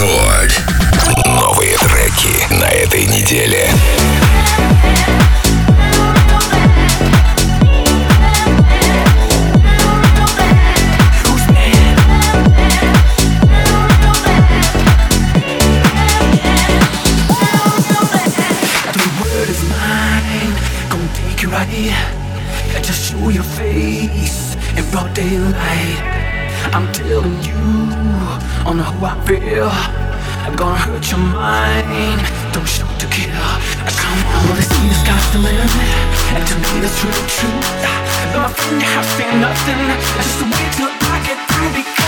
Рекорд. Новые треки на этой неделе. Just show your face in broad daylight. I'm telling you. on who I feel. I'm gonna hurt your mind. Don't shoot to kill. Come on, well, they see the sky's the limit, and to me that's real truth. But my friend, you have seen nothing. Just wait till I get through because.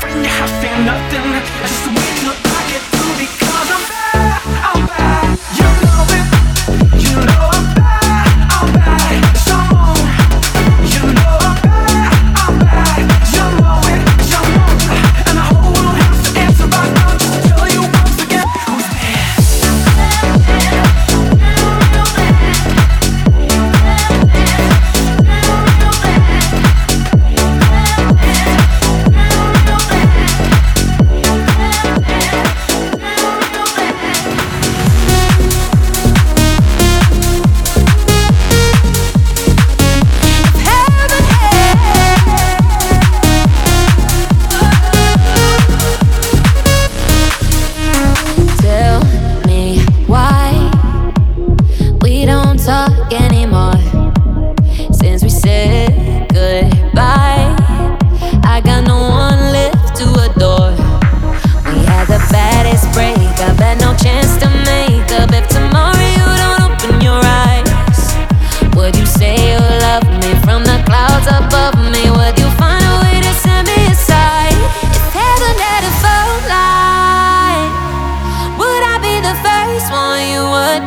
friend, you have been nothing. Just wait up.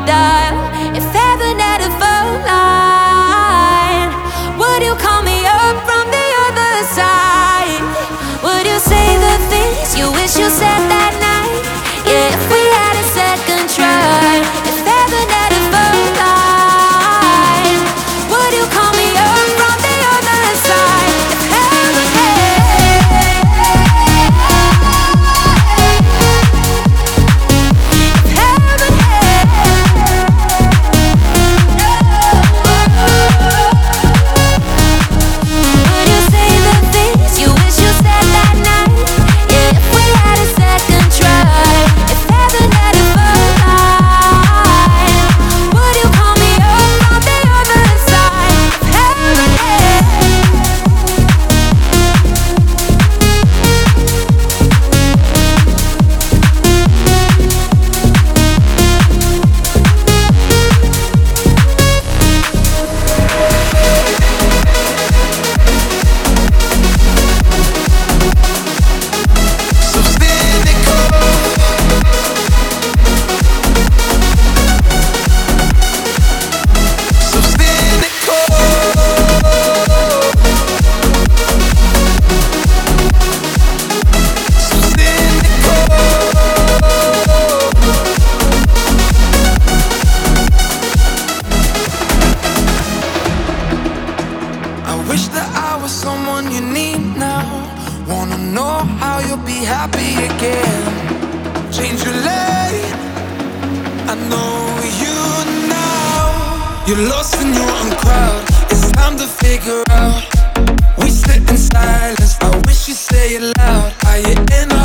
vida. wish that I was someone you need now. Wanna know how you'll be happy again. Change your lane. I know you now. You're lost in your own crowd. It's time to figure out. We sit in silence. I wish you'd say it loud. Are you in?